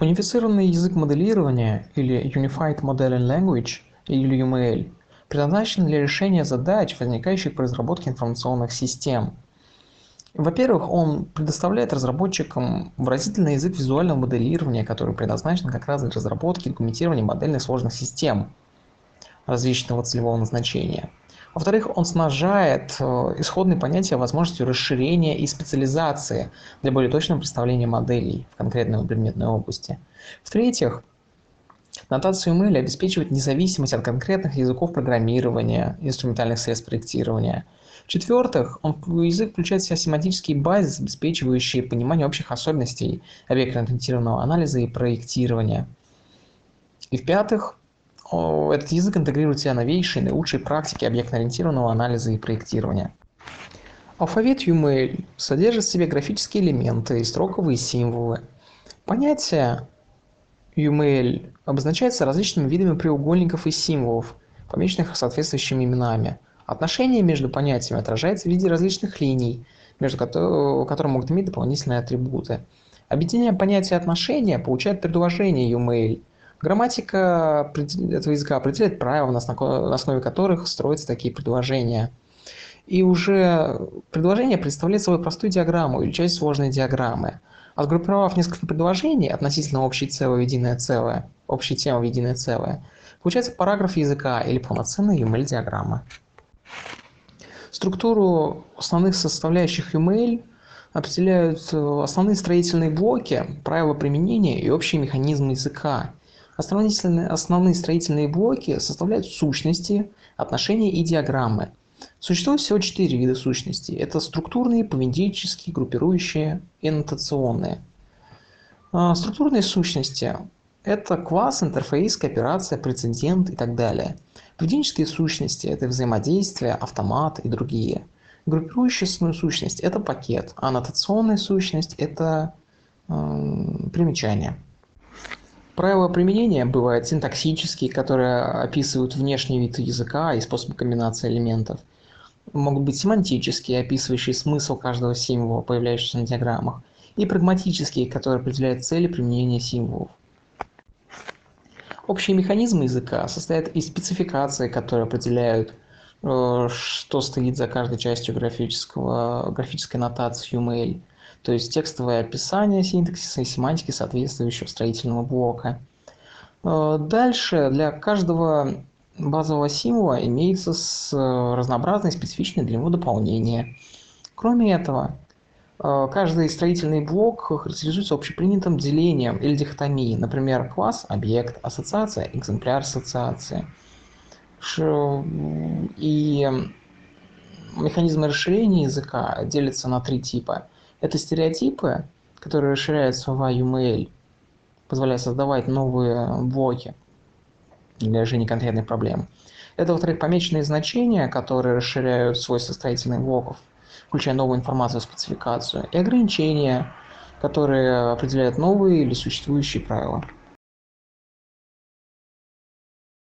Унифицированный язык моделирования или Unified Modeling Language или UML предназначен для решения задач, возникающих при разработке информационных систем. Во-первых, он предоставляет разработчикам выразительный язык визуального моделирования, который предназначен как раз для разработки и документирования модельных сложных систем различного целевого назначения. Во-вторых, он снажает э, исходные понятия возможностью расширения и специализации для более точного представления моделей в конкретной предметной области. В-третьих, нотация UML обеспечивает независимость от конкретных языков программирования, инструментальных средств проектирования. В-четвертых, он, язык включает в себя семантические базы, обеспечивающие понимание общих особенностей объектно-ориентированного анализа и проектирования. И в-пятых, этот язык интегрирует в себя новейшие, наилучшие практики объектно-ориентированного анализа и проектирования. Алфавит UML содержит в себе графические элементы и строковые символы. Понятие UML обозначается различными видами треугольников и символов, помеченных соответствующими именами. Отношение между понятиями отражается в виде различных линий, между которыми могут иметь дополнительные атрибуты. Объединяя понятие отношения, получает предложение UML, Грамматика этого языка определяет правила, на основе которых строятся такие предложения. И уже предложение представляет собой простую диаграмму или часть сложной диаграммы. Сгруппировав несколько предложений относительно общей целой в единое целое, общей темы в единое целое, получается параграф языка или полноценная UML-диаграмма. Структуру основных составляющих UML определяют э, основные строительные блоки, правила применения и общие механизмы языка. Основные, основные строительные блоки составляют сущности, отношения и диаграммы. Существует всего четыре вида сущностей. Это структурные, поведенческие, группирующие и аннотационные. А, структурные сущности – это класс, интерфейс, кооперация, прецедент и так далее. Поведенческие сущности – это взаимодействие, автомат и другие. Группирующая сущность – это пакет, а аннотационная сущность – это э, примечание. Правила применения бывают синтаксические, которые описывают внешний вид языка и способ комбинации элементов. Могут быть семантические, описывающие смысл каждого символа, появляющегося на диаграммах. И прагматические, которые определяют цели применения символов. Общие механизмы языка состоят из спецификации, которые определяют, э, что стоит за каждой частью графического, графической нотации UML то есть текстовое описание синтаксиса и семантики соответствующего строительного блока. Э, дальше для каждого базового символа имеется э, разнообразное специфичное для него дополнение. Кроме этого, э, каждый строительный блок характеризуется общепринятым делением или дихотомией, например, класс, объект, ассоциация, экземпляр ассоциации. И механизмы расширения языка делятся на три типа – это стереотипы, которые расширяют слова UML, позволяя создавать новые блоки для решения конкретных проблем. Это, во-вторых, помеченные значения, которые расширяют свойства строительных блоков, включая новую информацию, спецификацию, и ограничения, которые определяют новые или существующие правила.